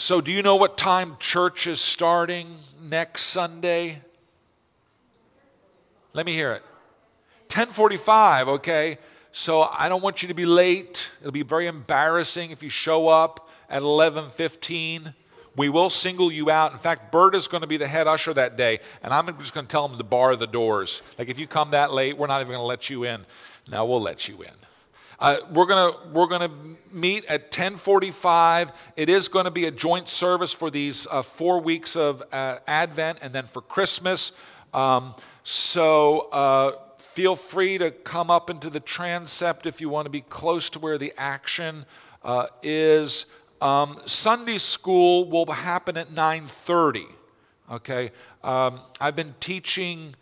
So, do you know what time church is starting next Sunday? Let me hear it. 10:45, okay? So I don't want you to be late. It'll be very embarrassing if you show up at 11:15. We will single you out. In fact, Bert is going to be the head usher that day, and I'm just going to tell him to bar the doors. Like if you come that late, we're not even going to let you in. Now we'll let you in. Uh, we're gonna we're gonna meet at 10:45. It is going to be a joint service for these uh, four weeks of uh, Advent, and then for Christmas. Um, so uh, feel free to come up into the transept if you want to be close to where the action uh, is. Um, Sunday school will happen at 9:30. Okay, um, I've been teaching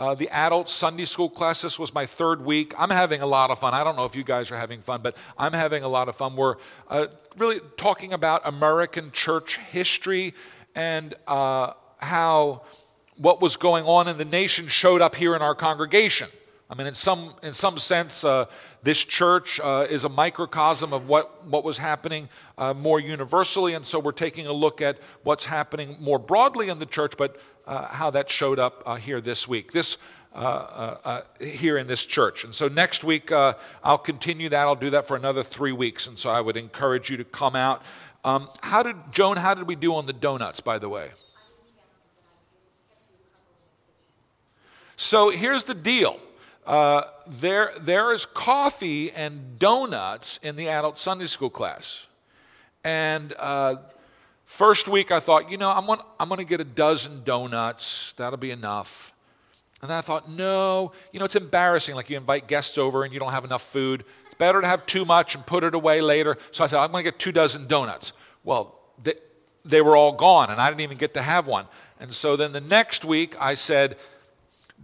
uh, the adult Sunday school class. This was my third week. I'm having a lot of fun. I don't know if you guys are having fun, but I'm having a lot of fun. We're uh, really talking about American church history and uh, how what was going on in the nation showed up here in our congregation. I mean, in some, in some sense, uh, this church uh, is a microcosm of what, what was happening uh, more universally. And so we're taking a look at what's happening more broadly in the church, but uh, how that showed up uh, here this week, this, uh, here in this church. And so next week, I'll continue that. I'll do that for another three weeks. And so I would encourage you to come out. Um, how did, Joan, how did we do on the donuts, by the way? So here's the deal uh, there, there is coffee and donuts in the adult Sunday school class. And uh, first week I thought, you know, I'm going I'm to get a dozen donuts. That'll be enough. And then I thought, no, you know, it's embarrassing. Like you invite guests over and you don't have enough food. It's better to have too much and put it away later. So I said, I'm going to get two dozen donuts. Well, they, they were all gone and I didn't even get to have one. And so then the next week I said,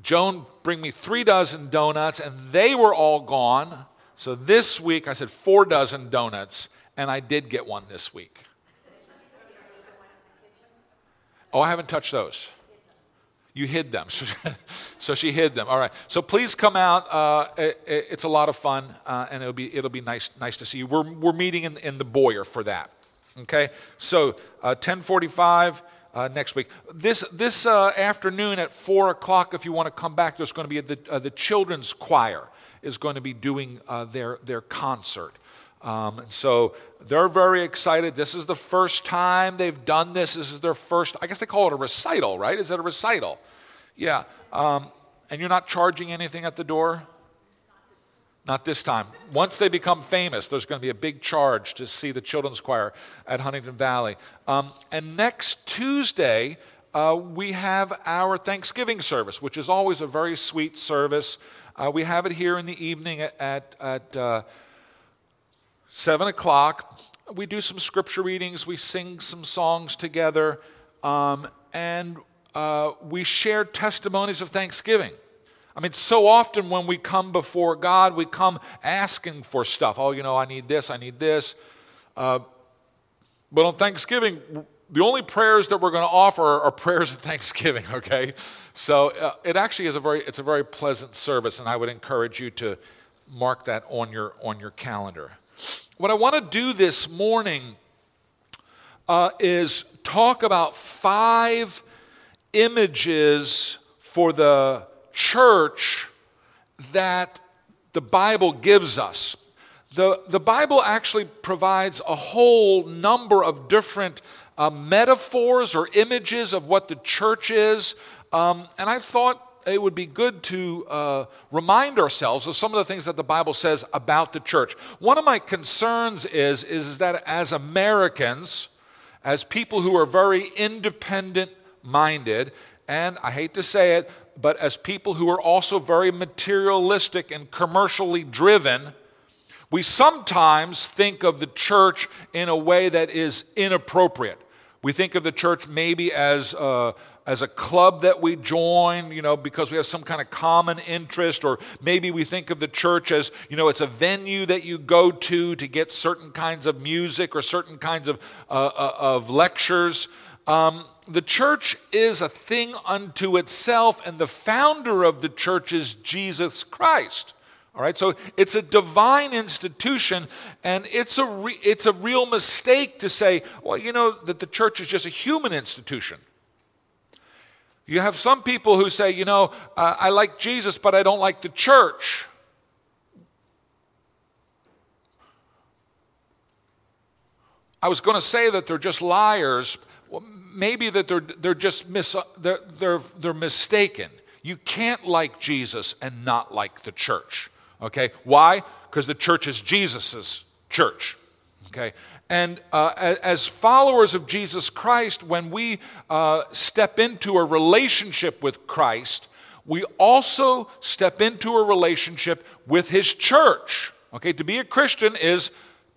Joan bring me three dozen donuts, and they were all gone. So this week I said four dozen donuts, and I did get one this week. Oh, I haven't touched those. You hid them. so she hid them. All right. So please come out. Uh, it, it's a lot of fun, uh, and it'll be, it'll be nice, nice to see you. We're, we're meeting in, in the Boyer for that. Okay? So uh, 1045 uh, next week. This, this uh, afternoon at 4 o'clock, if you want to come back, there's going to be a, the, uh, the children's choir is going to be doing uh, their, their concert. Um, so they're very excited. This is the first time they've done this. This is their first, I guess they call it a recital, right? Is it a recital? Yeah. Um, and you're not charging anything at the door? Not this time. Once they become famous, there's going to be a big charge to see the children's choir at Huntington Valley. Um, and next Tuesday, uh, we have our Thanksgiving service, which is always a very sweet service. Uh, we have it here in the evening at, at, at uh, 7 o'clock. We do some scripture readings, we sing some songs together, um, and uh, we share testimonies of thanksgiving. I mean, so often when we come before God, we come asking for stuff. Oh, you know, I need this, I need this. Uh, but on Thanksgiving, the only prayers that we're going to offer are prayers of thanksgiving okay so uh, it actually is a very it's a very pleasant service and i would encourage you to mark that on your on your calendar what i want to do this morning uh, is talk about five images for the church that the Bible gives us. The, the Bible actually provides a whole number of different uh, metaphors or images of what the church is. Um, and I thought it would be good to uh, remind ourselves of some of the things that the Bible says about the church. One of my concerns is, is that as Americans, as people who are very independent minded, and I hate to say it, but as people who are also very materialistic and commercially driven, we sometimes think of the church in a way that is inappropriate. We think of the church maybe as a, as a club that we join, you know, because we have some kind of common interest, or maybe we think of the church as, you know, it's a venue that you go to to get certain kinds of music or certain kinds of, uh, uh of lectures. Um, the church is a thing unto itself, and the founder of the church is Jesus Christ. All right, so it's a divine institution, and it's a, re- it's a real mistake to say, well, you know, that the church is just a human institution. You have some people who say, you know, uh, I like Jesus, but I don't like the church. I was going to say that they're just liars. Well, maybe that they're, they're just mis- they're, they're, they're mistaken. You can't like Jesus and not like the church. Okay? Why? Because the church is Jesus's church. Okay? And uh, as followers of Jesus Christ, when we uh, step into a relationship with Christ, we also step into a relationship with his church. Okay? To be a Christian is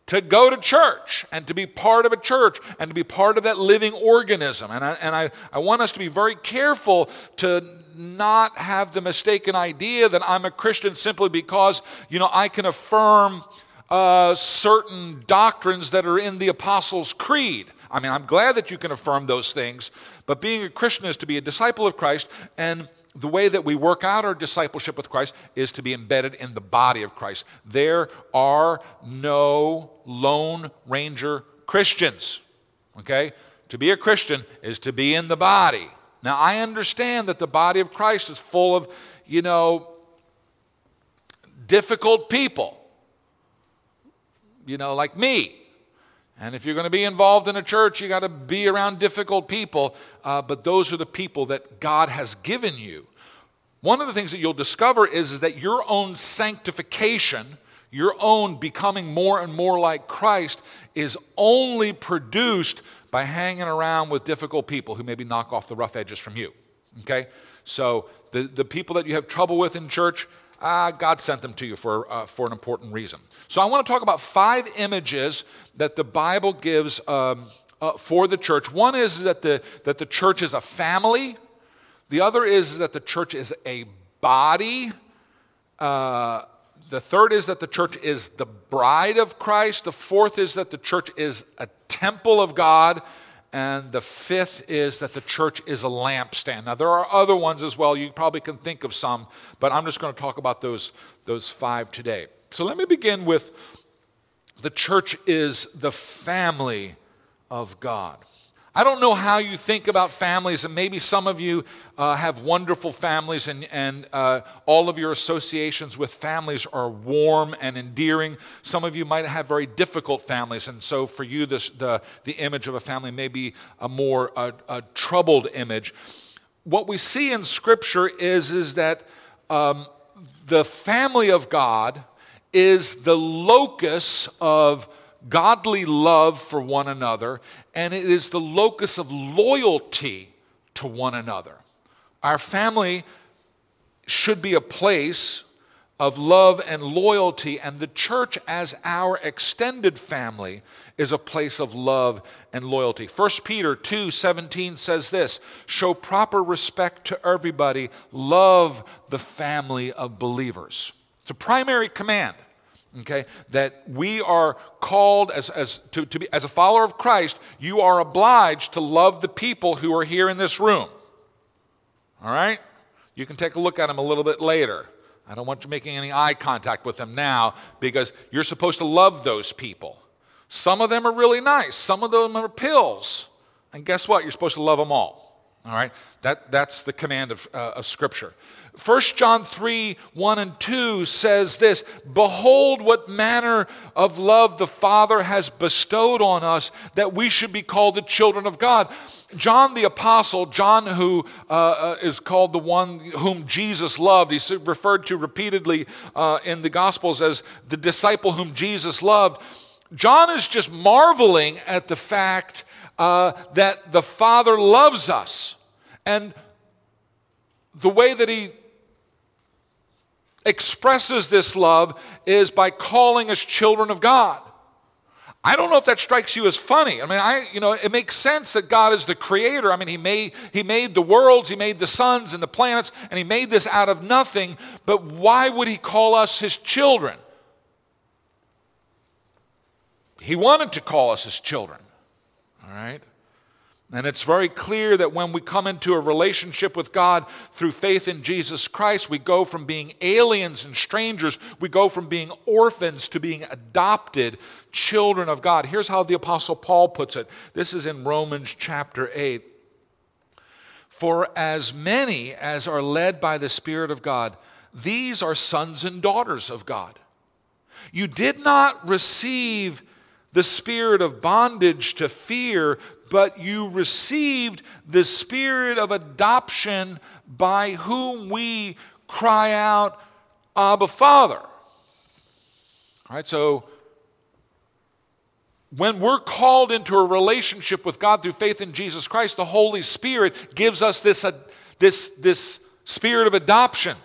to go to church and to be part of a church and to be part of that living organism. And I, and I, I want us to be very careful to not have the mistaken idea that I'm a Christian simply because, you know, I can affirm uh, certain doctrines that are in the Apostles' Creed. I mean, I'm glad that you can affirm those things, but being a Christian is to be a disciple of Christ, and the way that we work out our discipleship with Christ is to be embedded in the body of Christ. There are no Lone Ranger Christians, okay? To be a Christian is to be in the body. Now, I understand that the body of Christ is full of, you know, difficult people, you know, like me. And if you're going to be involved in a church, you got to be around difficult people. Uh, but those are the people that God has given you. One of the things that you'll discover is, is that your own sanctification, your own becoming more and more like Christ, is only produced by hanging around with difficult people who maybe knock off the rough edges from you. Okay? So the, the people that you have trouble with in church, uh, God sent them to you for, uh, for an important reason. So I want to talk about five images that the Bible gives um, uh, for the church. One is that the, that the church is a family, the other is that the church is a body. Uh, the third is that the church is the bride of Christ. The fourth is that the church is a temple of God. And the fifth is that the church is a lampstand. Now, there are other ones as well. You probably can think of some, but I'm just going to talk about those, those five today. So let me begin with the church is the family of God. I don't know how you think about families, and maybe some of you uh, have wonderful families, and, and uh, all of your associations with families are warm and endearing. Some of you might have very difficult families, and so for you, this, the, the image of a family may be a more a, troubled image. What we see in Scripture is, is that um, the family of God is the locus of godly love for one another, and it is the locus of loyalty to one another. Our family should be a place of love and loyalty, and the church, as our extended family, is a place of love and loyalty. 1 Peter 2 17 says this Show proper respect to everybody, love the family of believers. It's a primary command okay that we are called as, as to, to be as a follower of christ you are obliged to love the people who are here in this room. All right? You can take a look at them a little bit later. I don't want you making any eye contact with them now because you're supposed to love those people. Some of them are really nice. Some of them are pills. And guess what? You're supposed to love them all all right that, that's the command of, uh, of scripture 1 John 3 1 and 2 says this Behold, what manner of love the Father has bestowed on us that we should be called the children of God. John the Apostle, John, who uh, uh, is called the one whom Jesus loved, he's referred to repeatedly uh, in the Gospels as the disciple whom Jesus loved. John is just marveling at the fact uh, that the Father loves us. And the way that he expresses this love is by calling us children of God. I don't know if that strikes you as funny. I mean, I, you know, it makes sense that God is the creator. I mean, he made, he made the worlds, he made the suns and the planets, and he made this out of nothing. But why would he call us his children? He wanted to call us his children. All right? And it's very clear that when we come into a relationship with God through faith in Jesus Christ, we go from being aliens and strangers, we go from being orphans to being adopted children of God. Here's how the Apostle Paul puts it this is in Romans chapter 8. For as many as are led by the Spirit of God, these are sons and daughters of God. You did not receive the spirit of bondage to fear, but you received the spirit of adoption by whom we cry out, Abba, Father. All right, so when we're called into a relationship with God through faith in Jesus Christ, the Holy Spirit gives us this, uh, this, this spirit of adoption.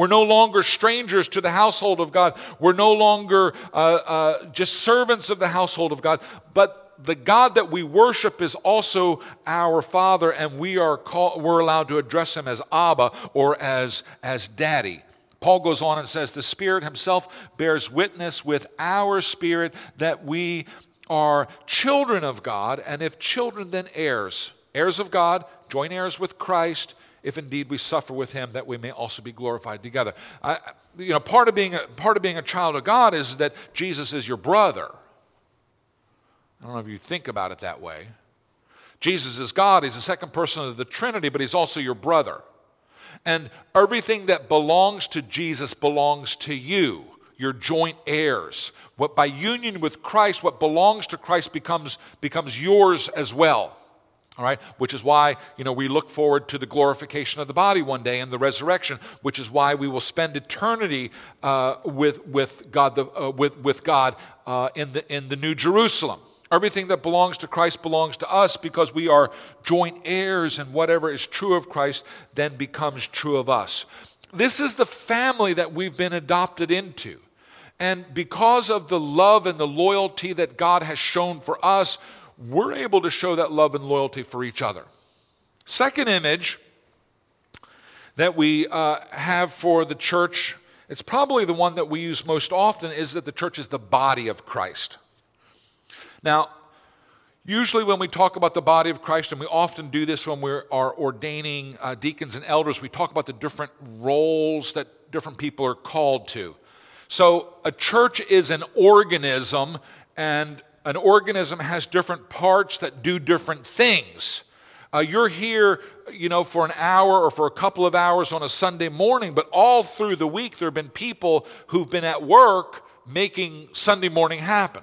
We're no longer strangers to the household of God. We're no longer uh, uh, just servants of the household of God, but the God that we worship is also our Father, and we are call, we're allowed to address Him as Abba or as, as Daddy. Paul goes on and says, The Spirit Himself bears witness with our spirit that we are children of God, and if children, then heirs. Heirs of God, joint heirs with Christ, if indeed we suffer with him that we may also be glorified together. I, you know part of being a, part of being a child of god is that jesus is your brother. I don't know if you think about it that way. Jesus is god. He's the second person of the trinity but he's also your brother. And everything that belongs to jesus belongs to you. Your joint heirs. What by union with christ what belongs to christ becomes becomes yours as well all right, which is why, you know, we look forward to the glorification of the body one day and the resurrection, which is why we will spend eternity uh, with, with God, the, uh, with, with God uh, in, the, in the New Jerusalem. Everything that belongs to Christ belongs to us because we are joint heirs, and whatever is true of Christ then becomes true of us. This is the family that we've been adopted into. And because of the love and the loyalty that God has shown for us, we're able to show that love and loyalty for each other. Second image that we uh, have for the church, it's probably the one that we use most often, is that the church is the body of Christ. Now, usually when we talk about the body of Christ, and we often do this when we are ordaining uh, deacons and elders, we talk about the different roles that different people are called to. So, a church is an organism, and an organism has different parts that do different things. Uh, you're here, you know, for an hour or for a couple of hours on a Sunday morning, but all through the week there have been people who've been at work making Sunday morning happen.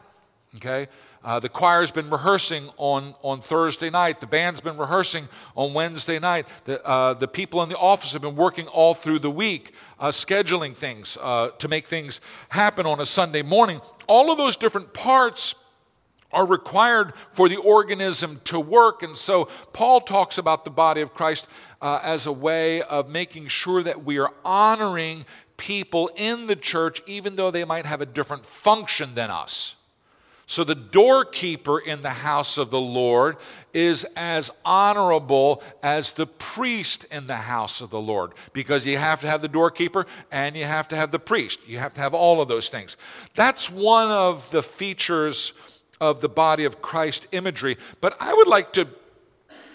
Okay? Uh, the choir's been rehearsing on, on Thursday night. The band's been rehearsing on Wednesday night. The, uh, the people in the office have been working all through the week, uh, scheduling things uh, to make things happen on a Sunday morning. All of those different parts are required for the organism to work. And so Paul talks about the body of Christ uh, as a way of making sure that we are honoring people in the church, even though they might have a different function than us. So the doorkeeper in the house of the Lord is as honorable as the priest in the house of the Lord because you have to have the doorkeeper and you have to have the priest. You have to have all of those things. That's one of the features of the body of Christ imagery. But I would like to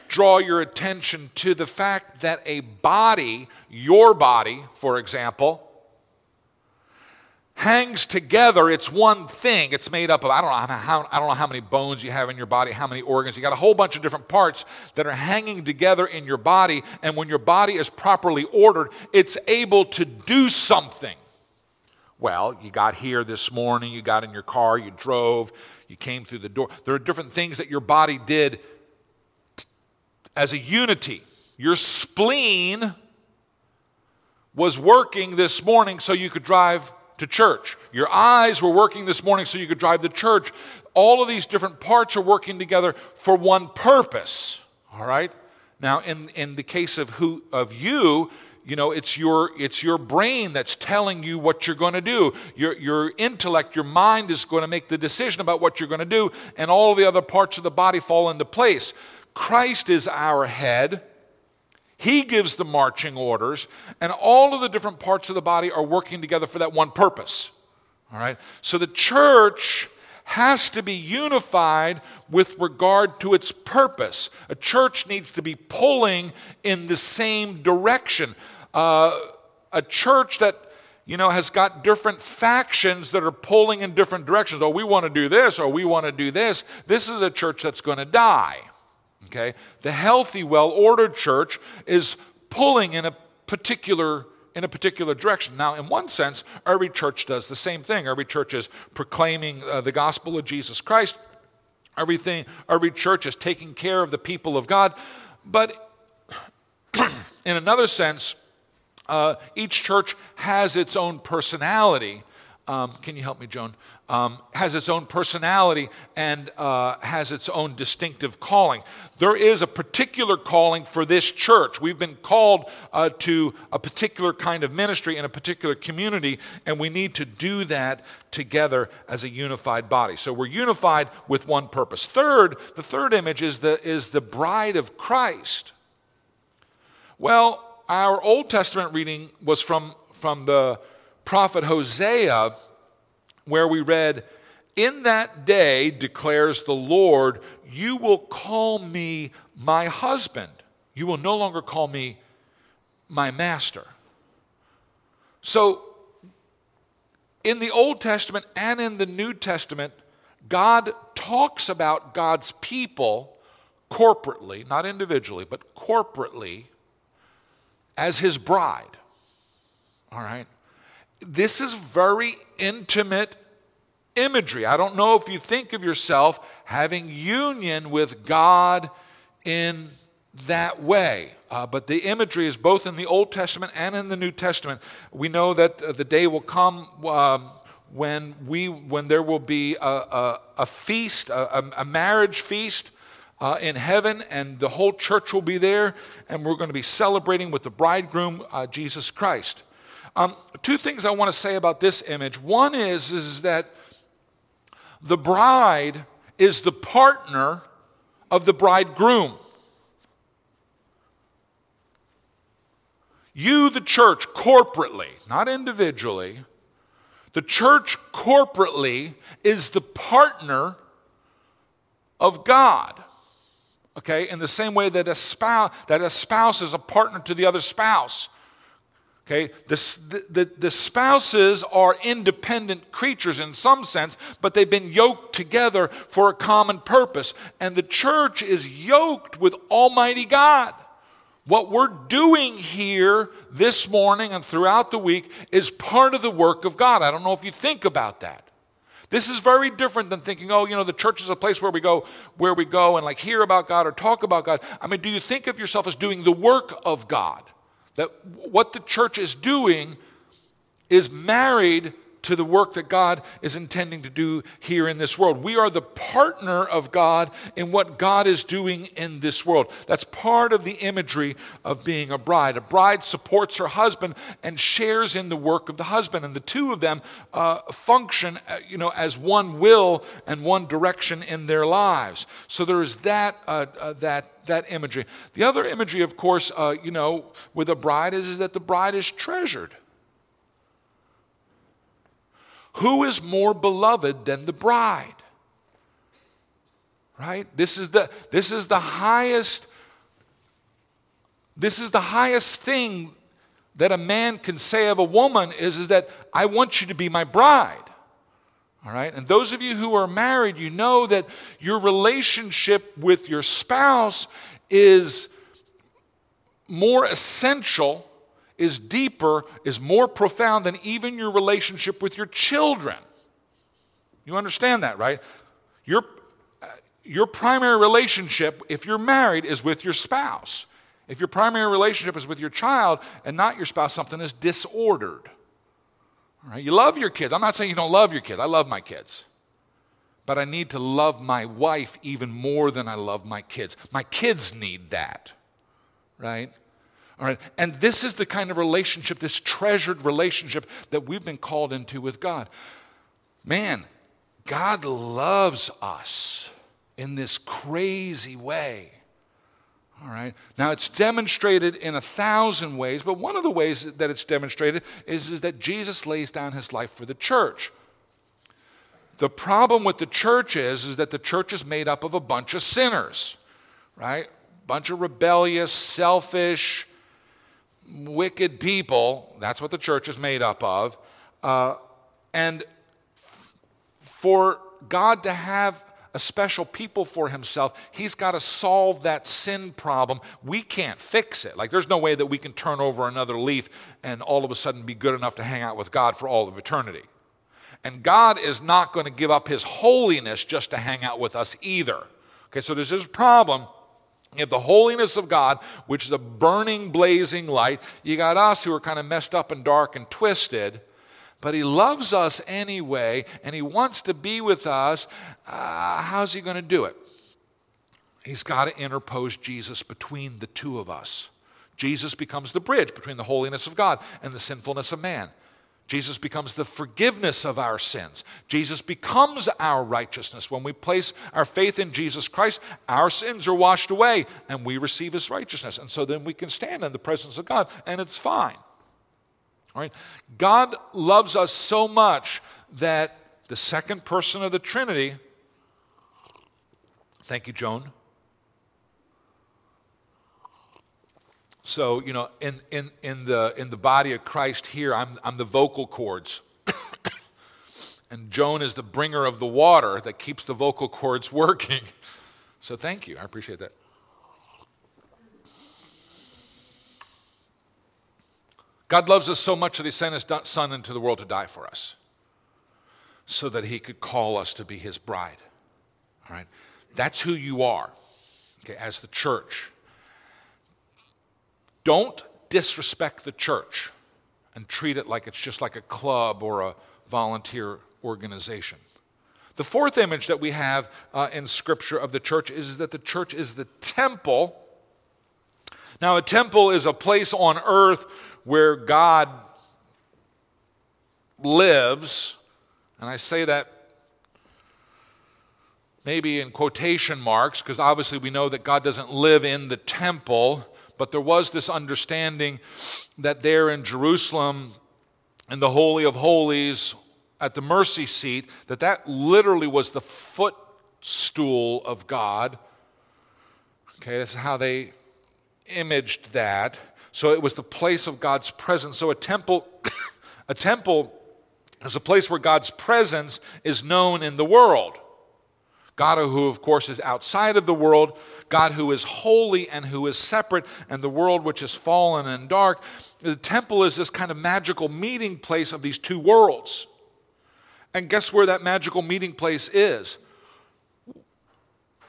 draw your attention to the fact that a body, your body, for example, hangs together. It's one thing. It's made up of, I don't, know how, I don't know how many bones you have in your body, how many organs. You got a whole bunch of different parts that are hanging together in your body. And when your body is properly ordered, it's able to do something. Well, you got here this morning, you got in your car, you drove, you came through the door. There are different things that your body did as a unity. Your spleen was working this morning so you could drive to church. Your eyes were working this morning so you could drive to church. All of these different parts are working together for one purpose. All right? Now, in, in the case of who of you, you know it's your it's your brain that's telling you what you're going to do. Your, your intellect your mind is going to make the decision about what you're going to do and all the other parts of the body fall into place. Christ is our head. He gives the marching orders and all of the different parts of the body are working together for that one purpose. All right? So the church has to be unified with regard to its purpose. A church needs to be pulling in the same direction. Uh, a church that you know has got different factions that are pulling in different directions. Oh, we want to do this, or we want to do this. This is a church that's going to die. Okay, the healthy, well-ordered church is pulling in a particular in a particular direction. Now, in one sense, every church does the same thing. Every church is proclaiming uh, the gospel of Jesus Christ. Everything, every church is taking care of the people of God. But in another sense, uh, each church has its own personality. Um, can you help me, Joan? Um, has its own personality and uh, has its own distinctive calling. There is a particular calling for this church. We've been called uh, to a particular kind of ministry in a particular community, and we need to do that together as a unified body. So we're unified with one purpose. Third, the third image is the, is the bride of Christ. Well, our Old Testament reading was from, from the prophet Hosea, where we read, In that day, declares the Lord, you will call me my husband. You will no longer call me my master. So, in the Old Testament and in the New Testament, God talks about God's people corporately, not individually, but corporately, as his bride. All right? This is very intimate imagery. I don't know if you think of yourself having union with God in that way. Uh, but the imagery is both in the Old Testament and in the New Testament. We know that uh, the day will come um, when, we, when there will be a, a, a feast, a, a, marriage feast. Uh, in heaven, and the whole church will be there, and we're going to be celebrating with the bridegroom, uh, Jesus Christ. Um, two things I want to say about this image. One is, is that the bride is the partner of the bridegroom. You, the church, corporately, not individually, the church corporately is the partner of God. Okay, in the same way that a spouse, that a spouse is a partner to the other spouse. Okay, the, the, the, spouses are independent creatures in some sense, but they've been yoked together for a common purpose. And the church is yoked with Almighty God. What we're doing here this morning and throughout the week is part of the work of God. I don't know if you think about that. This is very different than thinking, oh, you know, the church is a place where we go, where we go and like hear about God or talk about God. I mean, do you think of yourself as doing the work of God? That what the church is doing is married to the work that God is intending to do here in this world. We are the partner of God in what God is doing in this world. That's part of the imagery of being a bride. A bride supports her husband and shares in the work of the husband, and the two of them uh, function, uh, you know, as one will and one direction in their lives. So there is that uh, uh that that imagery. The other imagery, of course, uh, you know, with a bride is, is that the bride is treasured. Who is more beloved than the bride? Right? This is the, this is the highest this is the highest thing that a man can say of a woman is, is that I want you to be my bride. All right? And those of you who are married, you know that your relationship with your spouse is more essential is deeper, is more profound than even your relationship with your children. You understand that, right? Your, uh, your primary relationship, if you're married, is with your spouse. If your primary relationship is with your child and not your spouse, something is disordered. Right? You love your kids. I'm not saying you don't love your kids. I love my kids. But I need to love my wife even more than I love my kids. My kids need that, right? All right. And this is the kind of relationship, this treasured relationship that we've been called into with God. Man, God loves us in this crazy way. All right. Now, it's demonstrated in a thousand ways, but one of the ways that it's demonstrated is, is that Jesus lays down his life for the church. The problem with the church is, is that the church is made up of a bunch of sinners, right? Bunch of rebellious, selfish, wicked people. That's what the church is made up of. Uh, and for God to have a special people for himself, he's got to solve that sin problem. We can't fix it. Like, there's no way that we can turn over another leaf and all of a sudden be good enough to hang out with God for all of eternity. And God is not going to give up his holiness just to hang out with us either. Okay, so there's this problem. You have the holiness of God, which is a burning, blazing light. You got us who are kind of messed up and dark and twisted but he loves us anyway and he wants to be with us. Uh, how's he going to do it? He's got to interpose Jesus between the two of us. Jesus becomes the bridge between the holiness of God and the sinfulness of man. Jesus becomes the forgiveness of our sins. Jesus becomes our righteousness. When we place our faith in Jesus Christ, our sins are washed away and we receive his righteousness. And so then we can stand in the presence of God and it's fine. All right? God loves us so much that the second person of the Trinity, thank you, Joan. So, you know, in, in, in, the, in the body of Christ here, I'm, I'm the vocal cords. and Joan is the bringer of the water that keeps the vocal cords working. So, thank you. I appreciate that. God loves us so much that He sent His Son into the world to die for us so that He could call us to be His bride. All right? That's who you are, okay, as the church. Don't disrespect the church and treat it like it's just like a club or a volunteer organization. The fourth image that we have uh, in Scripture of the church is that the church is the temple. Now, a temple is a place on earth where God lives, and I say that maybe in quotation marks, because obviously we know that God doesn't live in the temple, but there was this understanding that there in Jerusalem, in the Holy of Holies, at the mercy seat, that that literally was the footstool of God. Okay, this is how they imaged that. So it was the place of God's presence. So a temple, a temple is a place where God's presence is known in the world. God, who of course is outside of the world, God who is holy and who is separate, and the world which is fallen and dark. The temple is this kind of magical meeting place of these two worlds. And guess where that magical meeting place is?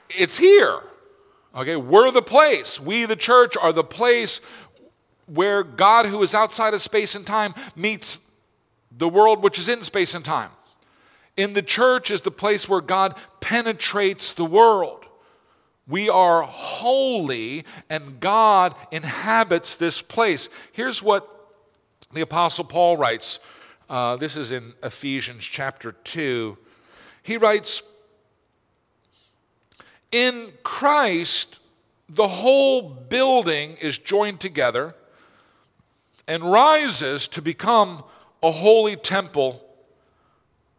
It's here. Okay, we're the place. We, the church, are the place where God, who is outside of space and time, meets the world which is in space and time. In the church is the place where God penetrates the world. We are holy and God inhabits this place. Here's what the Apostle Paul writes. Uh, this is in Ephesians chapter 2. He writes, In Christ, the whole building is joined together and rises to become a holy temple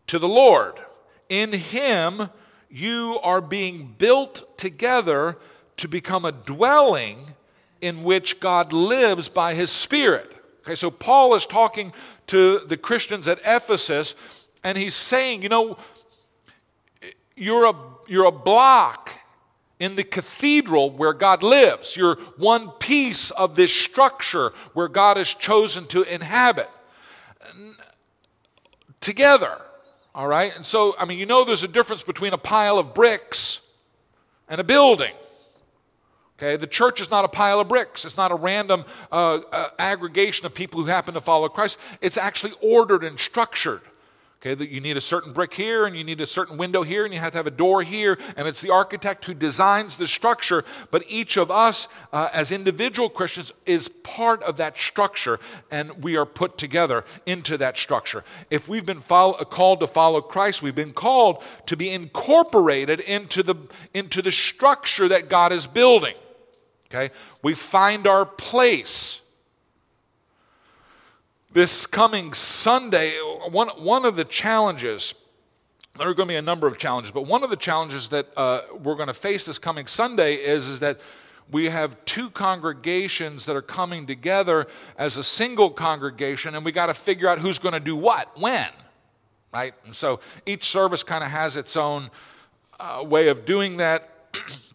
to the Lord. In Him, you are being built together to become a dwelling in which God lives by His Spirit. Okay, so Paul is talking to the Christians at Ephesus, and he's saying, you know, you're a, you're a block in the cathedral where God lives. You're one piece of this structure where God has chosen to inhabit together. All right? And so, I mean, you know there's a difference between a pile of bricks and a building. Okay, the church is not a pile of bricks. It's not a random uh, uh, aggregation of people who happen to follow Christ. It's actually ordered and structured. Okay, that you need a certain brick here and you need a certain window here and you have to have a door here, and it's the architect who designs the structure. But each of us, uh, as individual Christians, is part of that structure, and we are put together into that structure. If we've been follow, called to follow Christ, we've been called to be incorporated into the, into the structure that God is building. Okay, we find our place this coming Sunday, one, one of the challenges there are going to be a number of challenges, but one of the challenges that uh, we're going to face this coming Sunday is, is that we have two congregations that are coming together as a single congregation, and we got to figure out who's going to do what, when, right? And so each service kind of has its own uh, way of doing that.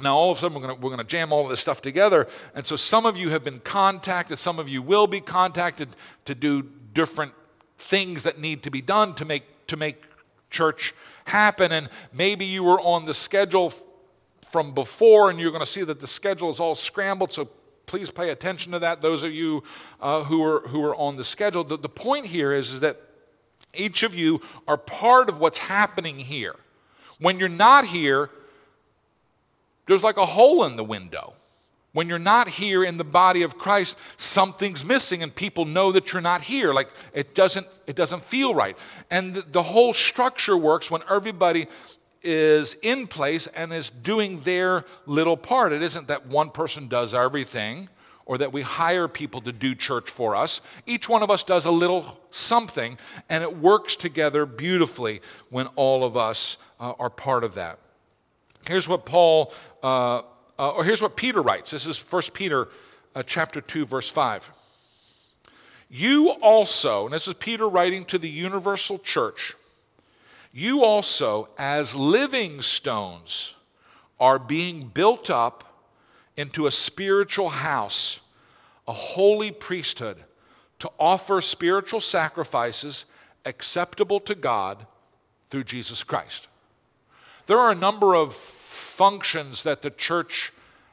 Now, all of a sudden, we're going to jam all of this stuff together. And so, some of you have been contacted, some of you will be contacted to do different things that need to be done to make, to make church happen. And maybe you were on the schedule from before and you're going to see that the schedule is all scrambled. So please pay attention to that, those of you uh, who, are, who are on the schedule. The, the point here is, is that each of you are part of what's happening here. When you're not here, there's like a hole in the window. When you're not here in the body of Christ, something's missing and people know that you're not here. Like it doesn't, it doesn't feel right. And the, whole structure works when everybody is in place and is doing their little part. It isn't that one person does everything or that we hire people to do church for us. Each one of us does a little something, and it works together beautifully when all of us uh, are part of that. Here's what Paul uh, uh, or here's what Peter writes. This is 1 Peter uh, chapter 2, verse 5. You also, and this is Peter writing to the universal church, you also, as living stones, are being built up into a spiritual house, a holy priesthood, to offer spiritual sacrifices acceptable to God through Jesus Christ. There are a number of functions that the church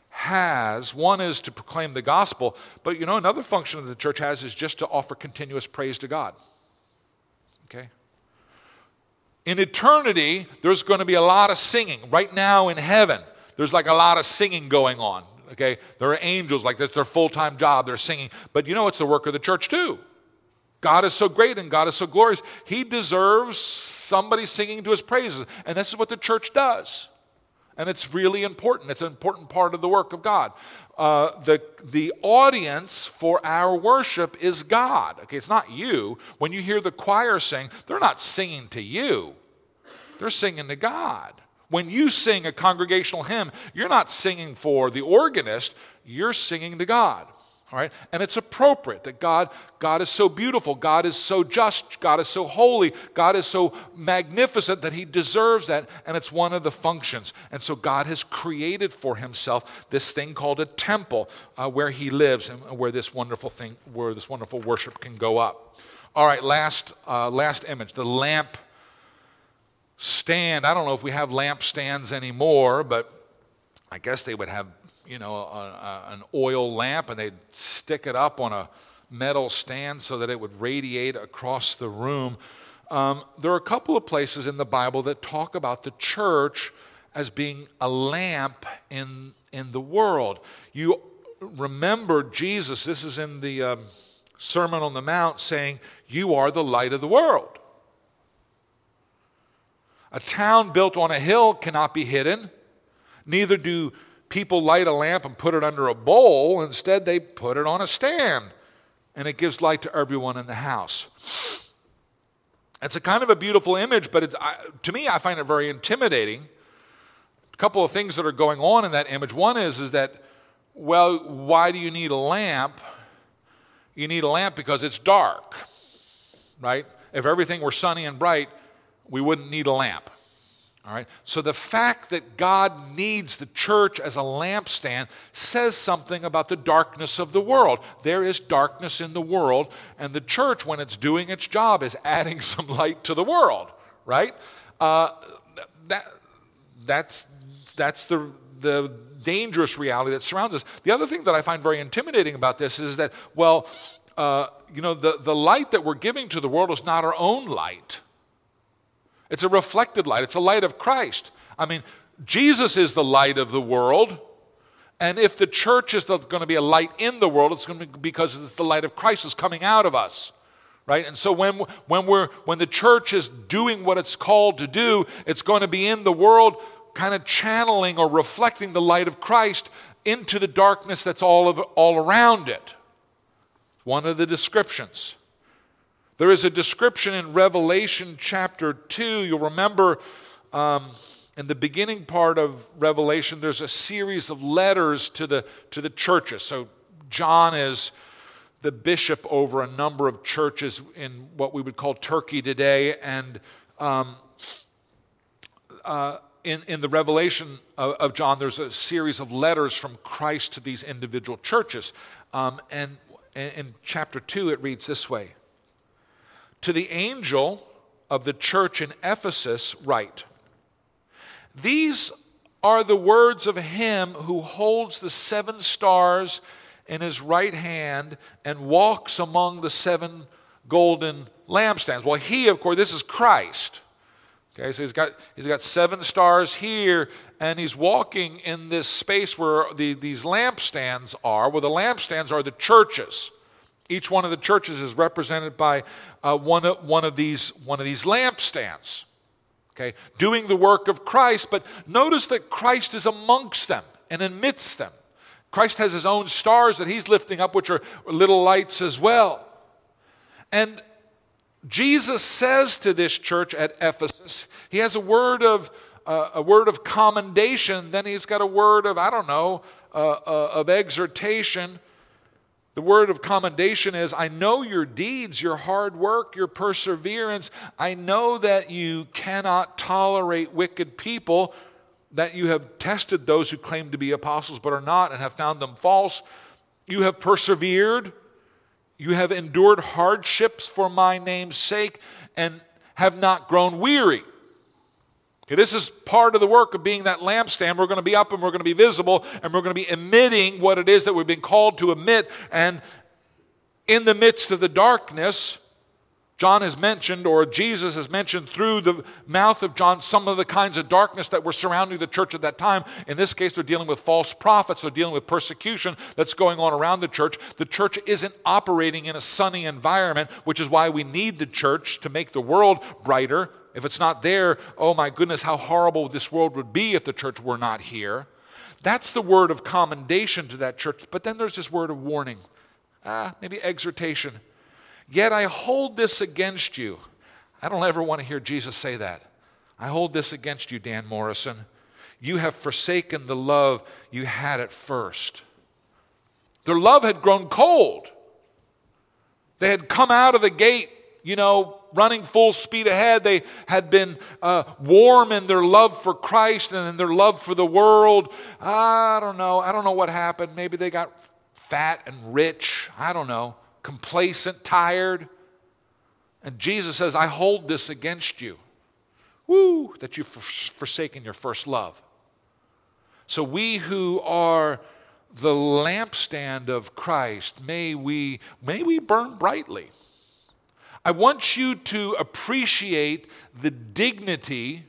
has. One is to proclaim the gospel, but you know, another function that the church has is just to offer continuous praise to God. Okay? In eternity, there's going to be a lot of singing. Right now in heaven, there's like a lot of singing going on. Okay? There are angels, like that's their full time job, they're singing. But you know, it's the work of the church too. God is so great and God is so glorious. He deserves somebody singing to his praises. And this is what the church does and it's really important. It's an important part of the work of God. Uh, the, the audience for our worship is God. Okay, it's not you. When you hear the choir sing, they're not singing to you, they're singing to God. When you sing a congregational hymn, you're not singing for the organist, you're singing to God. All right? And it's appropriate that God, God is so beautiful, God is so just, God is so holy, God is so magnificent that He deserves that, and it's one of the functions. And so God has created for Himself this thing called a temple uh, where He lives and where this wonderful thing, where this wonderful worship can go up. All right, last, uh, last image, the lamp stand. I don't know if we have lamp stands anymore, but I guess they would have you know, a, a, an oil lamp and they'd stick it up on a metal stand so that it would radiate across the room. Um, there are a couple of places in the Bible that talk about the church as being a lamp in, in the world. You remember Jesus, this is in the um, Sermon on the Mount, saying, You are the light of the world. A town built on a hill cannot be hidden, neither do people light a lamp and put it under a bowl. Instead, they put it on a stand, and it gives light to everyone in the house. It's a kind of a beautiful image, but it's, to me, I find it very intimidating. A couple of things that are going on in that image. One is, is that, well, why do you need a lamp? You need a lamp because it's dark, right? If everything were sunny and bright, we wouldn't need a lamp. All right? So the fact that God needs the church as a lampstand says something about the darkness of the world. There is darkness in the world, and the church, when it's doing its job, is adding some light to the world, right? Uh, that, that's, that's the, the dangerous reality that surrounds us. The other thing that I find very intimidating about this is that, well, uh, you know, the, the light that we're giving to the world is not our own light. It's a reflected light, it's a light of Christ. I mean, Jesus is the light of the world. And if the church is going to be a light in the world, it's going to be because it's the light of Christ is coming out of us. Right? And so when, when, we're, when the church is doing what it's called to do, it's going to be in the world kind of channeling or reflecting the light of Christ into the darkness that's all, of, all around it. One of the descriptions. There is a description in Revelation chapter 2. You'll remember um, in the beginning part of Revelation, there's a series of letters to the, to the churches. So John is the bishop over a number of churches in what we would call Turkey today. And um, uh, in, in the revelation of, of, John, there's a series of letters from Christ to these individual churches. Um, and in, chapter 2, it reads this way To the angel of the church in Ephesus, write, These are the words of him who holds the seven stars in his right hand and walks among the seven golden lampstands. Well, he, of course, this is Christ. Okay, so he's got, he's got seven stars here, and he's walking in this space where the, these lampstands are. Well, the lampstands are the churches. Each one of the churches is represented by uh, one, of, one, of these, one of these lampstands. Okay, doing the work of Christ, but notice that Christ is amongst them and amidst them. Christ has his own stars that he's lifting up, which are little lights as well. And Jesus says to this church at Ephesus, he has a word of uh, a word of commendation, then he's got a word of I don't know uh, uh, of exhortation. The word of commendation is I know your deeds, your hard work, your perseverance. I know that you cannot tolerate wicked people, that you have tested those who claim to be apostles but are not and have found them false. You have persevered you have endured hardships for my name's sake and have not grown weary. Okay, this is part of the work of being that lampstand. We're going to be up and we're going to be visible and we're going to be emitting what it is that we've been called to emit. And in the midst of the darkness, John has mentioned, or Jesus has mentioned through the mouth of John, some of the kinds of darkness that were surrounding the church at that time. In this case, they're dealing with false prophets, they're dealing with persecution that's going on around the church. The church isn't operating in a sunny environment, which is why we need the church to make the world brighter. If it's not there, oh my goodness, how horrible this world would be if the church were not here. That's the word of commendation to that church. But then there's this word of warning, ah, maybe exhortation. Yet I hold this against you. I don't ever want to hear Jesus say that. I hold this against you, Dan Morrison. You have forsaken the love you had at first. Their love had grown cold. They had come out of the gate, you know, running full speed ahead. They had been uh, warm in their love for Christ and in their love for the world. I don't know. I don't know what happened. Maybe they got fat and rich. I don't know complacent, tired. And Jesus says, I hold this against you. Woo, that you've forsaken your first love. So we who are the lampstand of Christ, may we, may we burn brightly. I want you to appreciate the dignity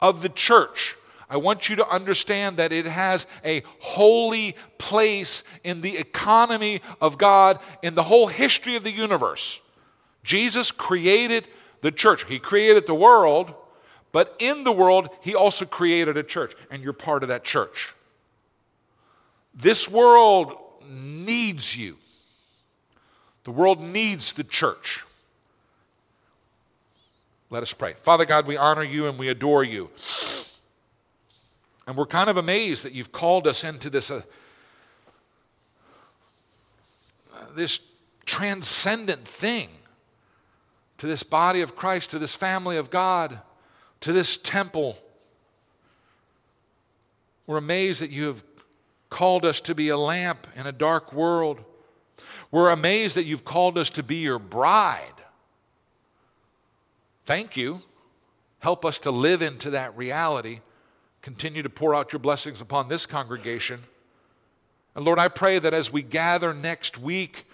of the church. I want you to understand that it has a holy place in the economy of God in the whole history of the universe. Jesus created the church, He created the world, but in the world, He also created a church, and you're part of that church. This world needs you. The world needs the church. Let us pray. Father God, we honor you and we adore you. And we're kind of amazed that you've called us into this, uh, this transcendent thing, to this body of Christ, to this family of God, to this temple. We're amazed that you have called us to be a lamp in a dark world. We're amazed that you've called us to be your bride. Thank you. Help us to live into that reality. Continue to pour out your blessings upon this congregation. And Lord, I pray that as we gather next week,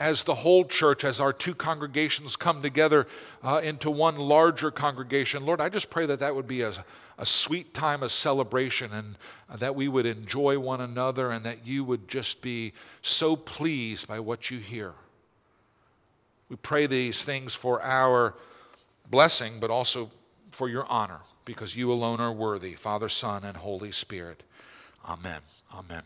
as the whole church, as our two congregations come together uh, into one larger congregation, Lord, I just pray that that would be a, a sweet time of celebration and that we would enjoy one another and that you would just be so pleased by what you hear. We pray these things for our blessing, but also for your honor, because you alone are worthy, Father, Son, and Holy Spirit. Amen. Amen.